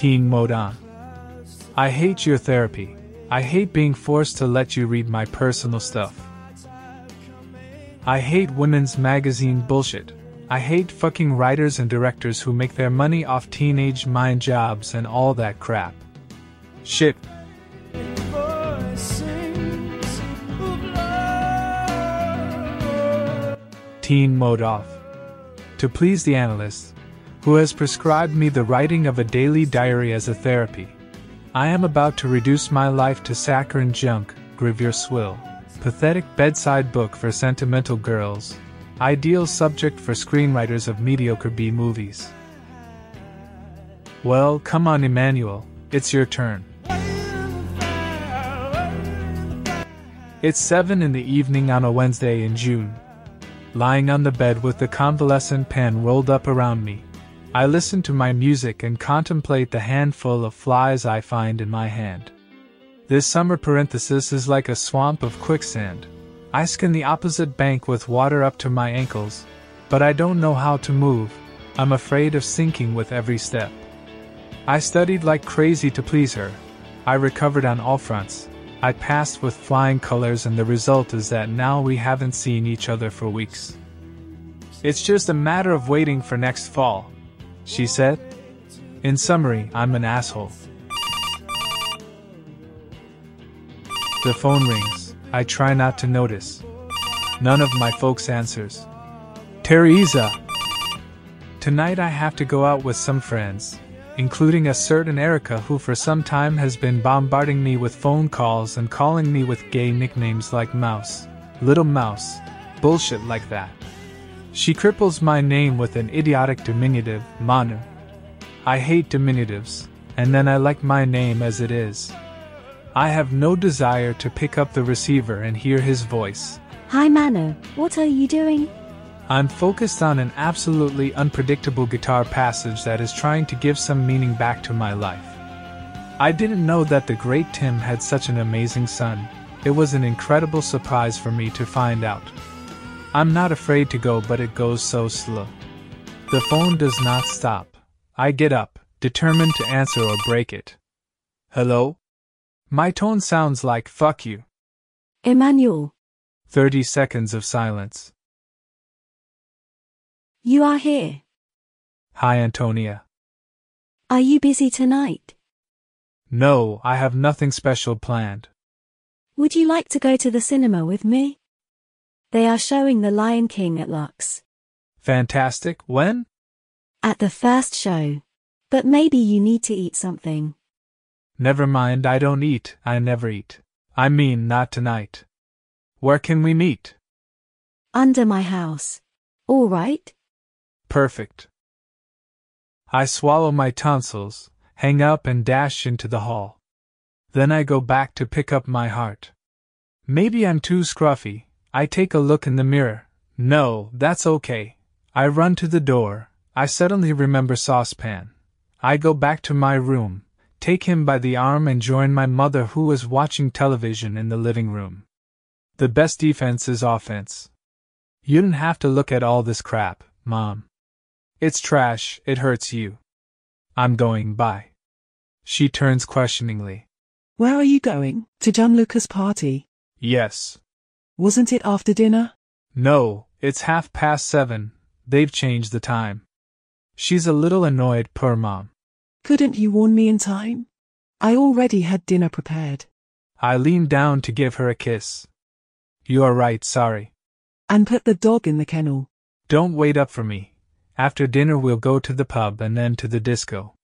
Teen mode on. I hate your therapy. I hate being forced to let you read my personal stuff. I hate women's magazine bullshit. I hate fucking writers and directors who make their money off teenage mind jobs and all that crap. Shit. Teen mode off. To please the analyst, who has prescribed me the writing of a daily diary as a therapy. I am about to reduce my life to saccharine junk, Gravure Swill. Pathetic bedside book for sentimental girls. Ideal subject for screenwriters of mediocre B movies. Well, come on, Emmanuel, it's your turn. It's 7 in the evening on a Wednesday in June. Lying on the bed with the convalescent pen rolled up around me, I listen to my music and contemplate the handful of flies I find in my hand. This summer parenthesis is like a swamp of quicksand. I skin the opposite bank with water up to my ankles, but I don't know how to move. I'm afraid of sinking with every step. I studied like crazy to please her. I recovered on all fronts. I passed with flying colors, and the result is that now we haven't seen each other for weeks. It's just a matter of waiting for next fall she said. In summary, I'm an asshole. The phone rings. I try not to notice. None of my folks answers. Teresa! Tonight I have to go out with some friends, including a certain Erica who for some time has been bombarding me with phone calls and calling me with gay nicknames like Mouse, Little Mouse, bullshit like that. She cripples my name with an idiotic diminutive, Manu. I hate diminutives, and then I like my name as it is. I have no desire to pick up the receiver and hear his voice. Hi Manu, what are you doing? I'm focused on an absolutely unpredictable guitar passage that is trying to give some meaning back to my life. I didn't know that the great Tim had such an amazing son. It was an incredible surprise for me to find out. I'm not afraid to go, but it goes so slow. The phone does not stop. I get up, determined to answer or break it. Hello? My tone sounds like fuck you. Emmanuel. 30 seconds of silence. You are here. Hi, Antonia. Are you busy tonight? No, I have nothing special planned. Would you like to go to the cinema with me? They are showing The Lion King at Lux. Fantastic. When? At the first show. But maybe you need to eat something. Never mind, I don't eat, I never eat. I mean, not tonight. Where can we meet? Under my house. All right? Perfect. I swallow my tonsils, hang up, and dash into the hall. Then I go back to pick up my heart. Maybe I'm too scruffy, I take a look in the mirror. No, that's okay. I run to the door. I suddenly remember Saucepan. I go back to my room, take him by the arm, and join my mother, who is watching television in the living room. The best defense is offense. You didn't have to look at all this crap, Mom. It's trash, it hurts you. I'm going, bye. She turns questioningly. Where are you going? To John Lucas' party? Yes. Wasn't it after dinner? No, it's half past seven. They've changed the time. She's a little annoyed, poor mom. Couldn't you warn me in time? I already had dinner prepared. I leaned down to give her a kiss. You are right, sorry. And put the dog in the kennel. Don't wait up for me. After dinner, we'll go to the pub and then to the disco.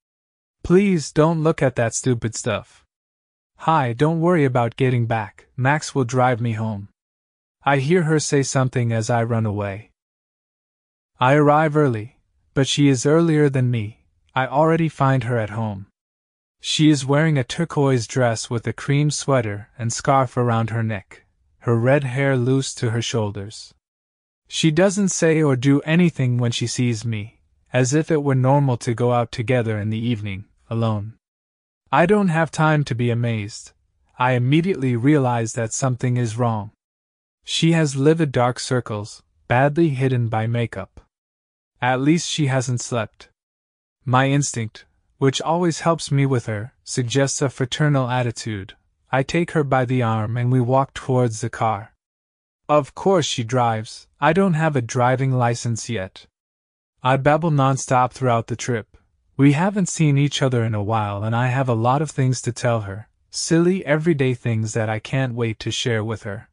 Please don't look at that stupid stuff. Hi, don't worry about getting back. Max will drive me home. I hear her say something as I run away. I arrive early, but she is earlier than me, I already find her at home. She is wearing a turquoise dress with a cream sweater and scarf around her neck, her red hair loose to her shoulders. She doesn't say or do anything when she sees me, as if it were normal to go out together in the evening, alone. I don't have time to be amazed. I immediately realize that something is wrong. She has livid dark circles, badly hidden by makeup. At least she hasn't slept. My instinct, which always helps me with her, suggests a fraternal attitude. I take her by the arm and we walk towards the car. Of course she drives, I don't have a driving license yet. I babble nonstop throughout the trip. We haven't seen each other in a while and I have a lot of things to tell her, silly everyday things that I can't wait to share with her.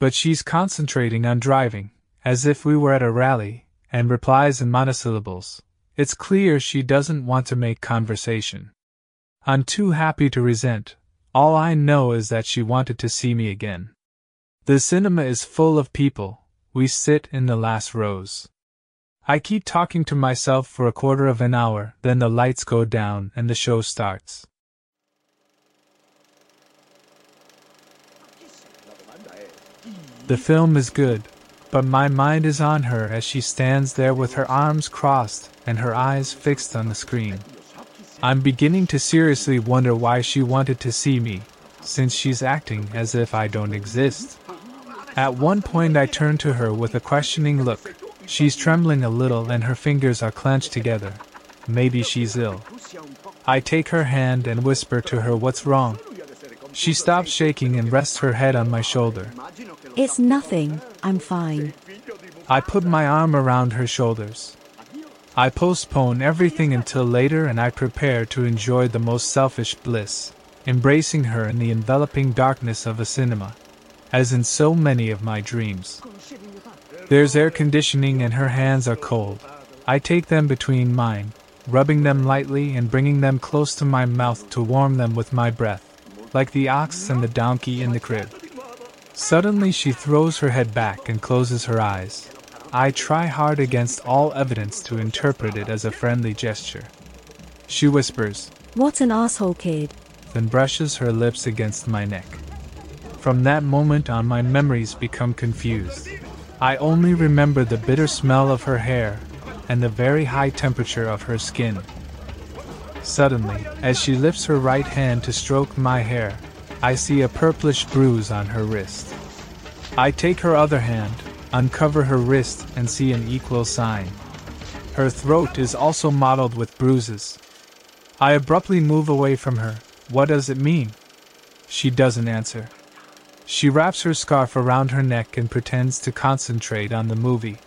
But she's concentrating on driving, as if we were at a rally, and replies in monosyllables. It's clear she doesn't want to make conversation. I'm too happy to resent, all I know is that she wanted to see me again. The cinema is full of people, we sit in the last rows. I keep talking to myself for a quarter of an hour, then the lights go down and the show starts. The film is good, but my mind is on her as she stands there with her arms crossed and her eyes fixed on the screen. I'm beginning to seriously wonder why she wanted to see me, since she's acting as if I don't exist. At one point, I turn to her with a questioning look. She's trembling a little and her fingers are clenched together. Maybe she's ill. I take her hand and whisper to her what's wrong. She stops shaking and rests her head on my shoulder. It's nothing, I'm fine. I put my arm around her shoulders. I postpone everything until later and I prepare to enjoy the most selfish bliss, embracing her in the enveloping darkness of a cinema, as in so many of my dreams. There's air conditioning and her hands are cold. I take them between mine, rubbing them lightly and bringing them close to my mouth to warm them with my breath, like the ox and the donkey in the crib. Suddenly she throws her head back and closes her eyes. I try hard against all evidence to interpret it as a friendly gesture. She whispers, What an asshole kid. then brushes her lips against my neck. From that moment on, my memories become confused. I only remember the bitter smell of her hair and the very high temperature of her skin. Suddenly, as she lifts her right hand to stroke my hair, I see a purplish bruise on her wrist. I take her other hand, uncover her wrist, and see an equal sign. Her throat is also mottled with bruises. I abruptly move away from her. What does it mean? She doesn't answer. She wraps her scarf around her neck and pretends to concentrate on the movie.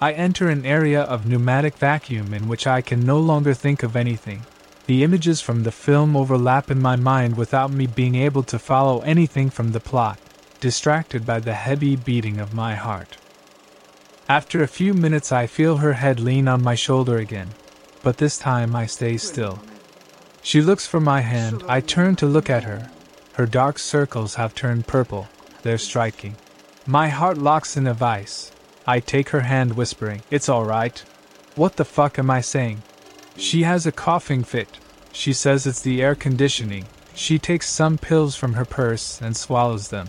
I enter an area of pneumatic vacuum in which I can no longer think of anything. The images from the film overlap in my mind without me being able to follow anything from the plot, distracted by the heavy beating of my heart. After a few minutes, I feel her head lean on my shoulder again, but this time I stay still. She looks for my hand, I turn to look at her. Her dark circles have turned purple, they're striking. My heart locks in a vice. I take her hand, whispering, It's alright. What the fuck am I saying? She has a coughing fit. She says it's the air conditioning. She takes some pills from her purse and swallows them.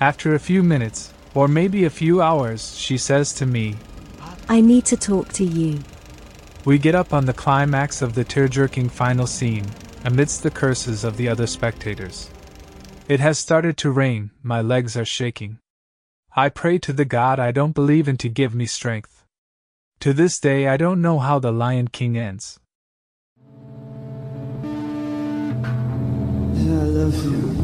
After a few minutes, or maybe a few hours, she says to me, I need to talk to you. We get up on the climax of the tear jerking final scene, amidst the curses of the other spectators. It has started to rain, my legs are shaking. I pray to the God I don't believe in to give me strength. To this day, I don't know how The Lion King ends. I love you.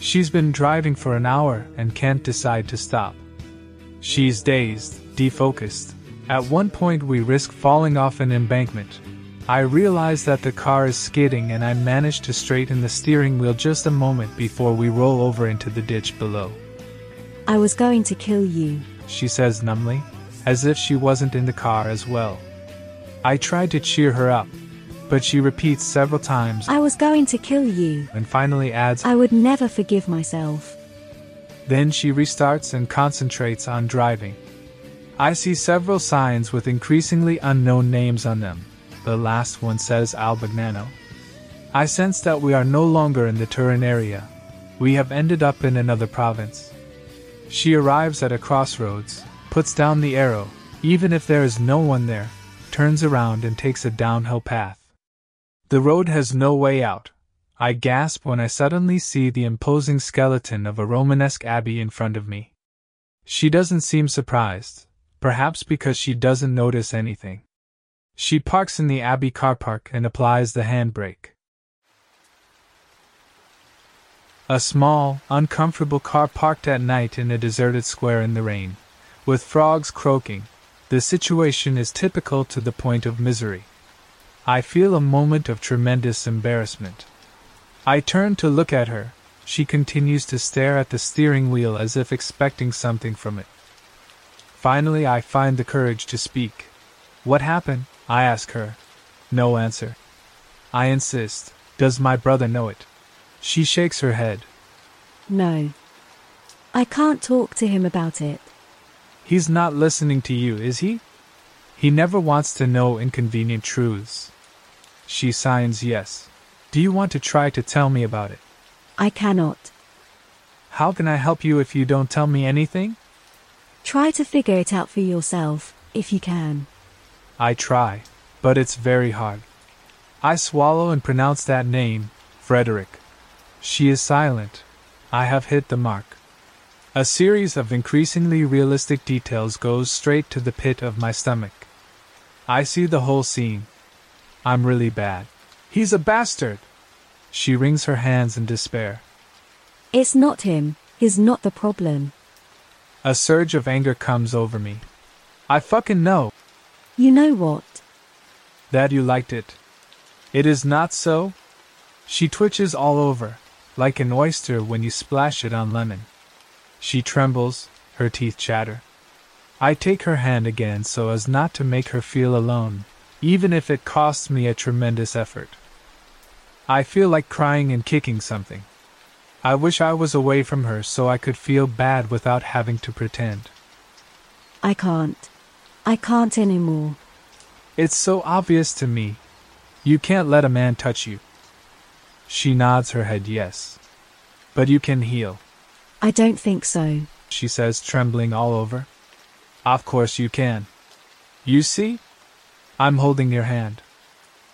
She's been driving for an hour and can't decide to stop. She's dazed, defocused. At one point, we risk falling off an embankment. I realize that the car is skidding and I manage to straighten the steering wheel just a moment before we roll over into the ditch below. I was going to kill you. She says numbly, as if she wasn't in the car as well. I try to cheer her up. but she repeats several times I was going to kill you. and finally adds, I would never forgive myself. Then she restarts and concentrates on driving. I see several signs with increasingly unknown names on them. The last one says Albugnano. I sense that we are no longer in the Turin area. We have ended up in another province. She arrives at a crossroads, puts down the arrow, even if there is no one there, turns around and takes a downhill path. The road has no way out. I gasp when I suddenly see the imposing skeleton of a Romanesque abbey in front of me. She doesn't seem surprised, perhaps because she doesn't notice anything. She parks in the abbey car park and applies the handbrake. A small, uncomfortable car parked at night in a deserted square in the rain, with frogs croaking. The situation is typical to the point of misery. I feel a moment of tremendous embarrassment. I turn to look at her. She continues to stare at the steering wheel as if expecting something from it. Finally, I find the courage to speak. What happened? I ask her. No answer. I insist. Does my brother know it? She shakes her head. No. I can't talk to him about it. He's not listening to you, is he? He never wants to know inconvenient truths. She signs yes. Do you want to try to tell me about it? I cannot. How can I help you if you don't tell me anything? Try to figure it out for yourself, if you can. I try, but it's very hard. I swallow and pronounce that name, Frédéric. She is silent. I have hit the mark. A series of increasingly realistic details goes straight to the pit of my stomach. I see the whole scene. I'm really bad. He's a bastard! She wrings her hands in despair. It's not him, he's not the problem. A surge of anger comes over me. I fucking know You know what? that you liked it. It is not so? She twitches all over, like an oyster when you splash it on lemon. She trembles, her teeth chatter. I take her hand again so as not to make her feel alone, even if it costs me a tremendous effort. I feel like crying and kicking something. I wish I was away from her so I could feel bad without having to pretend. I can't. I can't anymore. It's so obvious to me. You can't let a man touch you. She nods her head yes. But you can heal, I don't think so. she says, trembling all over. Of course you can. You see? I'm holding your hand.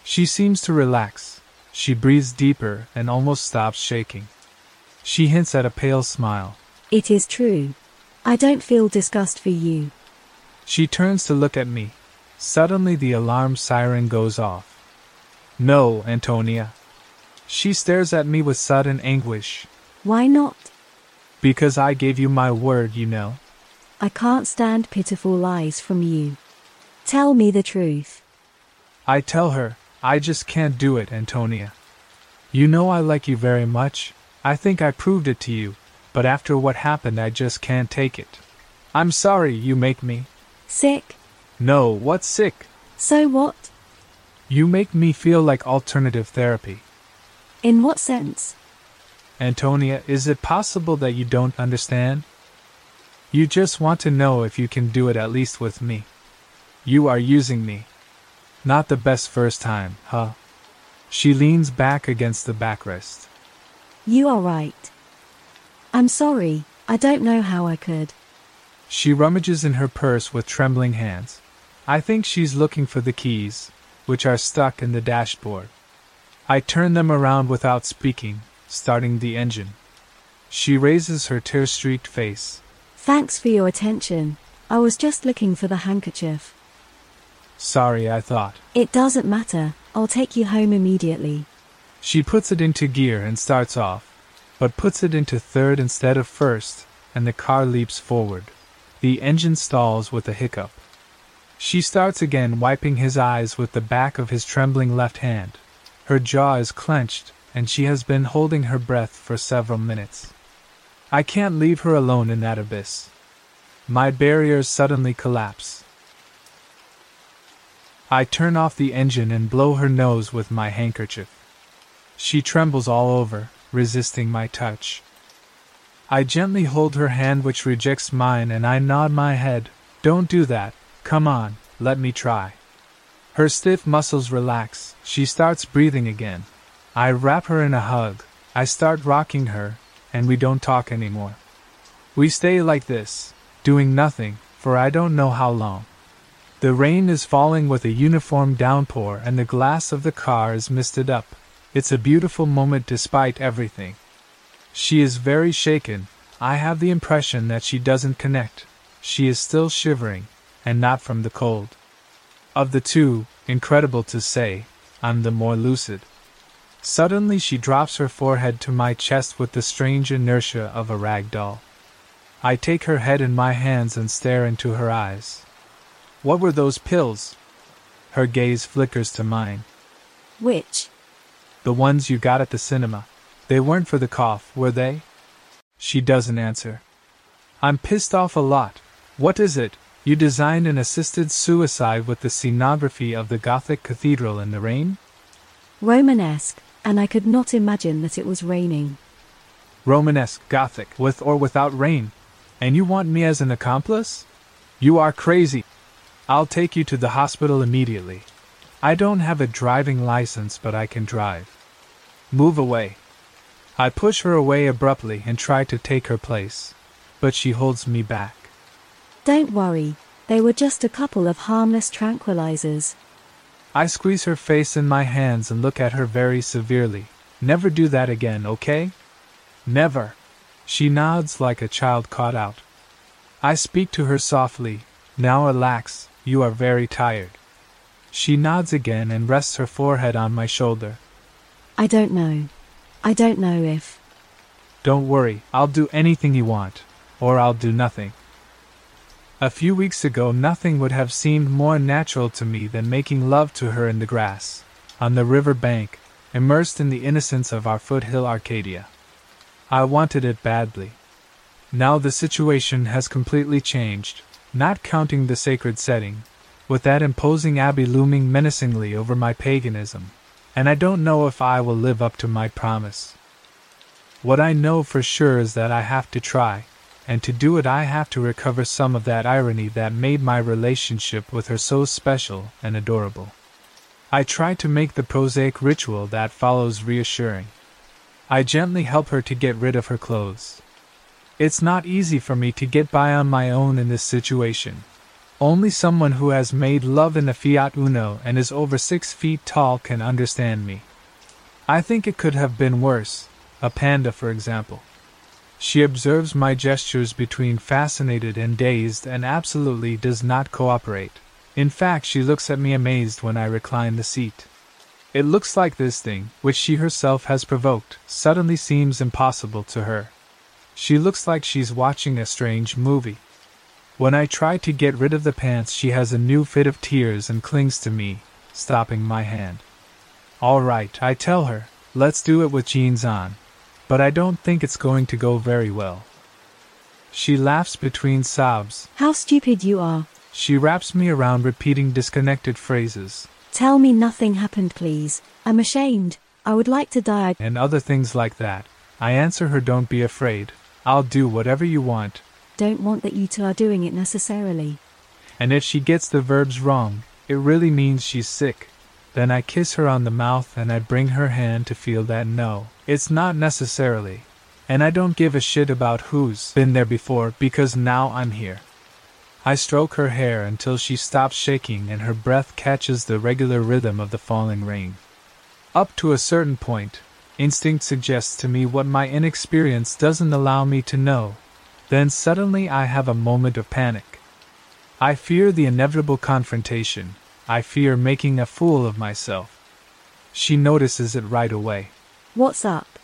She seems to relax. She breathes deeper and almost stops shaking. She hints at a pale smile. It is true. I don't feel disgust for you. She turns to look at me. Suddenly, the alarm siren goes off. No, Antonia. She stares at me with sudden anguish. Why not? Because I gave you my word, you know. I can't stand pitiful lies from you. Tell me the truth. I tell her, I just can't do it, Antonia. You know I like you very much. I think I proved it to you, but after what happened, I just can't take it. I'm sorry you make me. Sick? No, what's sick? So what? You make me feel like alternative therapy. In what sense? Antonia, is it possible that you don't understand? You just want to know if you can do it at least with me. You are using me. Not the best first time, huh? She leans back against the backrest. You are right. I'm sorry, I don't know how I could. She rummages in her purse with trembling hands. I think she's looking for the keys, which are stuck in the dashboard. I turn them around without speaking, starting the engine. She raises her tear streaked face. Thanks for your attention. I was just looking for the handkerchief. Sorry, I thought. It doesn't matter, I'll take you home immediately. She puts it into gear and starts off, but puts it into third instead of first, and the car leaps forward. The engine stalls with a hiccup. She starts again, wiping his eyes with the back of his trembling left hand. Her jaw is clenched, and she has been holding her breath for several minutes. I can't leave her alone in that abyss. My barriers suddenly collapse. I turn off the engine and blow her nose with my handkerchief. She trembles all over, resisting my touch. I gently hold her hand, which rejects mine, and I nod my head. Don't do that, come on, let me try. Her stiff muscles relax, she starts breathing again. I wrap her in a hug, I start rocking her, and we don't talk anymore. We stay like this, doing nothing, for I don't know how long. The rain is falling with a uniform downpour, and the glass of the car is misted up. It's a beautiful moment despite everything. She is very shaken. I have the impression that she doesn't connect. She is still shivering, and not from the cold. Of the two, incredible to say, I'm the more lucid. Suddenly she drops her forehead to my chest with the strange inertia of a rag doll. I take her head in my hands and stare into her eyes. What were those pills? Her gaze flickers to mine. Which? The ones you got at the cinema. They weren't for the cough, were they? She doesn't answer. I'm pissed off a lot. What is it? You designed an assisted suicide with the scenography of the Gothic cathedral in the rain? Romanesque, and I could not imagine that it was raining. Romanesque Gothic, with or without rain. And you want me as an accomplice? You are crazy. I'll take you to the hospital immediately. I don't have a driving license, but I can drive. Move away. I push her away abruptly and try to take her place, but she holds me back. Don't worry, they were just a couple of harmless tranquilizers. I squeeze her face in my hands and look at her very severely. Never do that again, okay? Never. She nods like a child caught out. I speak to her softly. Now relax, you are very tired. She nods again and rests her forehead on my shoulder. I don't know. I don't know if. Don't worry, I'll do anything you want, or I'll do nothing. A few weeks ago, nothing would have seemed more natural to me than making love to her in the grass, on the river bank, immersed in the innocence of our foothill Arcadia. I wanted it badly. Now the situation has completely changed, not counting the sacred setting, with that imposing abbey looming menacingly over my paganism, and I don't know if I will live up to my promise. What I know for sure is that I have to try, and to do it, I have to recover some of that irony that made my relationship with her so special and adorable. I try to make the prosaic ritual that follows reassuring. I gently help her to get rid of her clothes. It's not easy for me to get by on my own in this situation. Only someone who has made love in a Fiat Uno and is over six feet tall can understand me. I think it could have been worse, a panda, for example. She observes my gestures between fascinated and dazed and absolutely does not cooperate. In fact, she looks at me amazed when I recline the seat. It looks like this thing, which she herself has provoked, suddenly seems impossible to her. She looks like she's watching a strange movie. When I try to get rid of the pants, she has a new fit of tears and clings to me, stopping my hand. All right, I tell her, let's do it with jeans on. But I don't think it's going to go very well. She laughs between sobs. How stupid you are. She wraps me around, repeating disconnected phrases. Tell me nothing happened, please. I'm ashamed. I would like to die. And other things like that. I answer her, Don't be afraid. I'll do whatever you want. Don't want that you two are doing it necessarily. And if she gets the verbs wrong, it really means she's sick. Then I kiss her on the mouth and I bring her hand to feel that no, it's not necessarily. And I don't give a shit about who's been there before because now I'm here. I stroke her hair until she stops shaking and her breath catches the regular rhythm of the falling rain. Up to a certain point, instinct suggests to me what my inexperience doesn't allow me to know. Then suddenly I have a moment of panic. I fear the inevitable confrontation. I fear making a fool of myself. She notices it right away. What's up?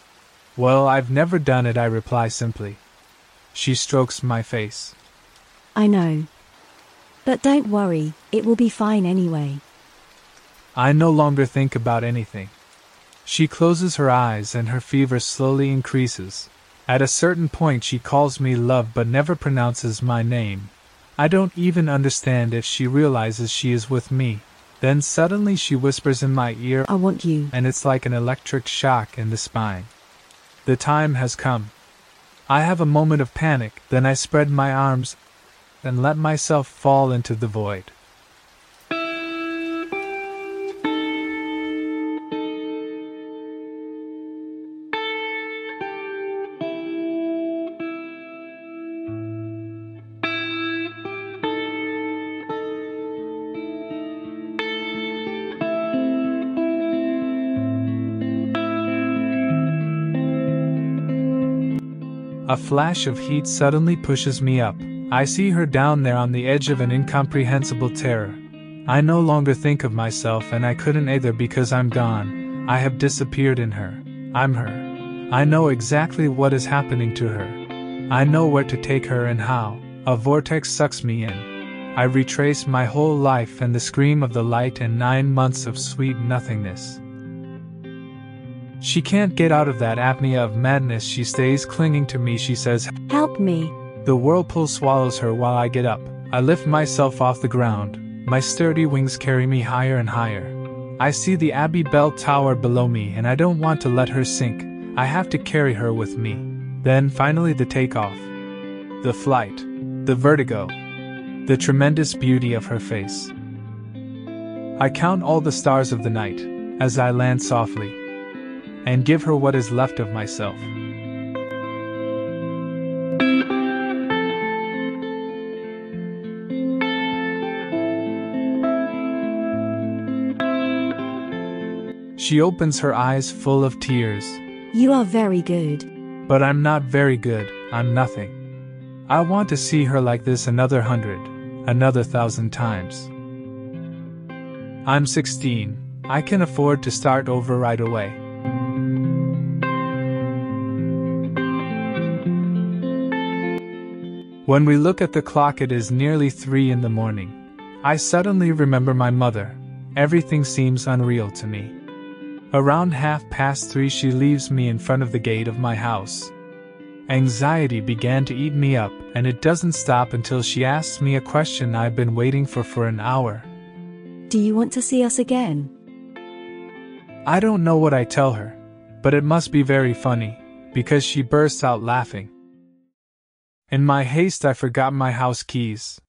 Well, I've never done it, I reply simply. She strokes my face. I know. But don't worry, it will be fine anyway. I no longer think about anything. She closes her eyes and her fever slowly increases. At a certain point, she calls me love but never pronounces my name. I don't even understand if she realizes she is with me. Then suddenly she whispers in my ear, I want you. and it's like an electric shock in the spine. The time has come. I have a moment of panic, then I spread my arms and let myself fall into the void. A flash of heat suddenly pushes me up. I see her down there on the edge of an incomprehensible terror. I no longer think of myself, and I couldn't either because I'm gone. I have disappeared in her. I'm her. I know exactly what is happening to her. I know where to take her and how. A vortex sucks me in. I retrace my whole life and the scream of the light and nine months of sweet nothingness. She can't get out of that apnea of madness. She stays clinging to me. She says, Help me. The whirlpool swallows her while I get up. I lift myself off the ground. My sturdy wings carry me higher and higher. I see the Abbey Bell Tower below me and I don't want to let her sink. I have to carry her with me. Then finally the takeoff. The flight. The vertigo. The tremendous beauty of her face. I count all the stars of the night as I land softly and give her what is left of myself. She opens her eyes full of tears. You are very good. But I'm not very good, I'm nothing. I want to see her like this another hundred, another thousand times. I'm 16. I can afford to start over right away. When we look at the clock, it is nearly three in the morning. I suddenly remember my mother. Everything seems unreal to me. Around half past three, she leaves me in front of the gate of my house. Anxiety began to eat me up, and it doesn't stop until she asks me a question I've been waiting for for an hour. Do you want to see us again? I don't know what I tell her, but it must be very funny, because she bursts out laughing. In my haste, I forgot my house keys.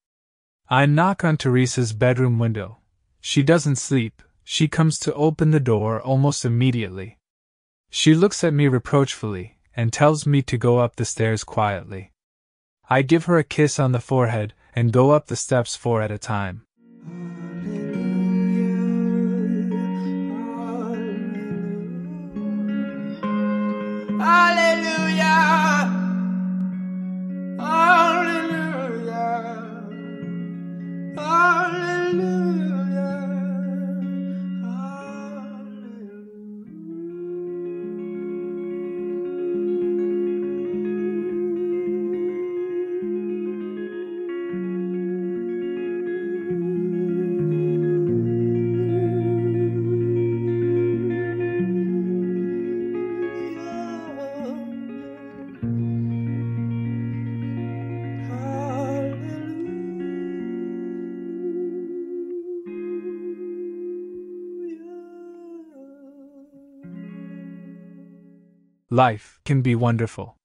I knock on Teresa's bedroom window. She doesn't sleep, she comes to open the door almost immediately. She looks at me reproachfully and tells me to go up the stairs quietly. I give her a kiss on the forehead and go up the steps four at a time. Hallelujah. Hallelujah. Life can be wonderful.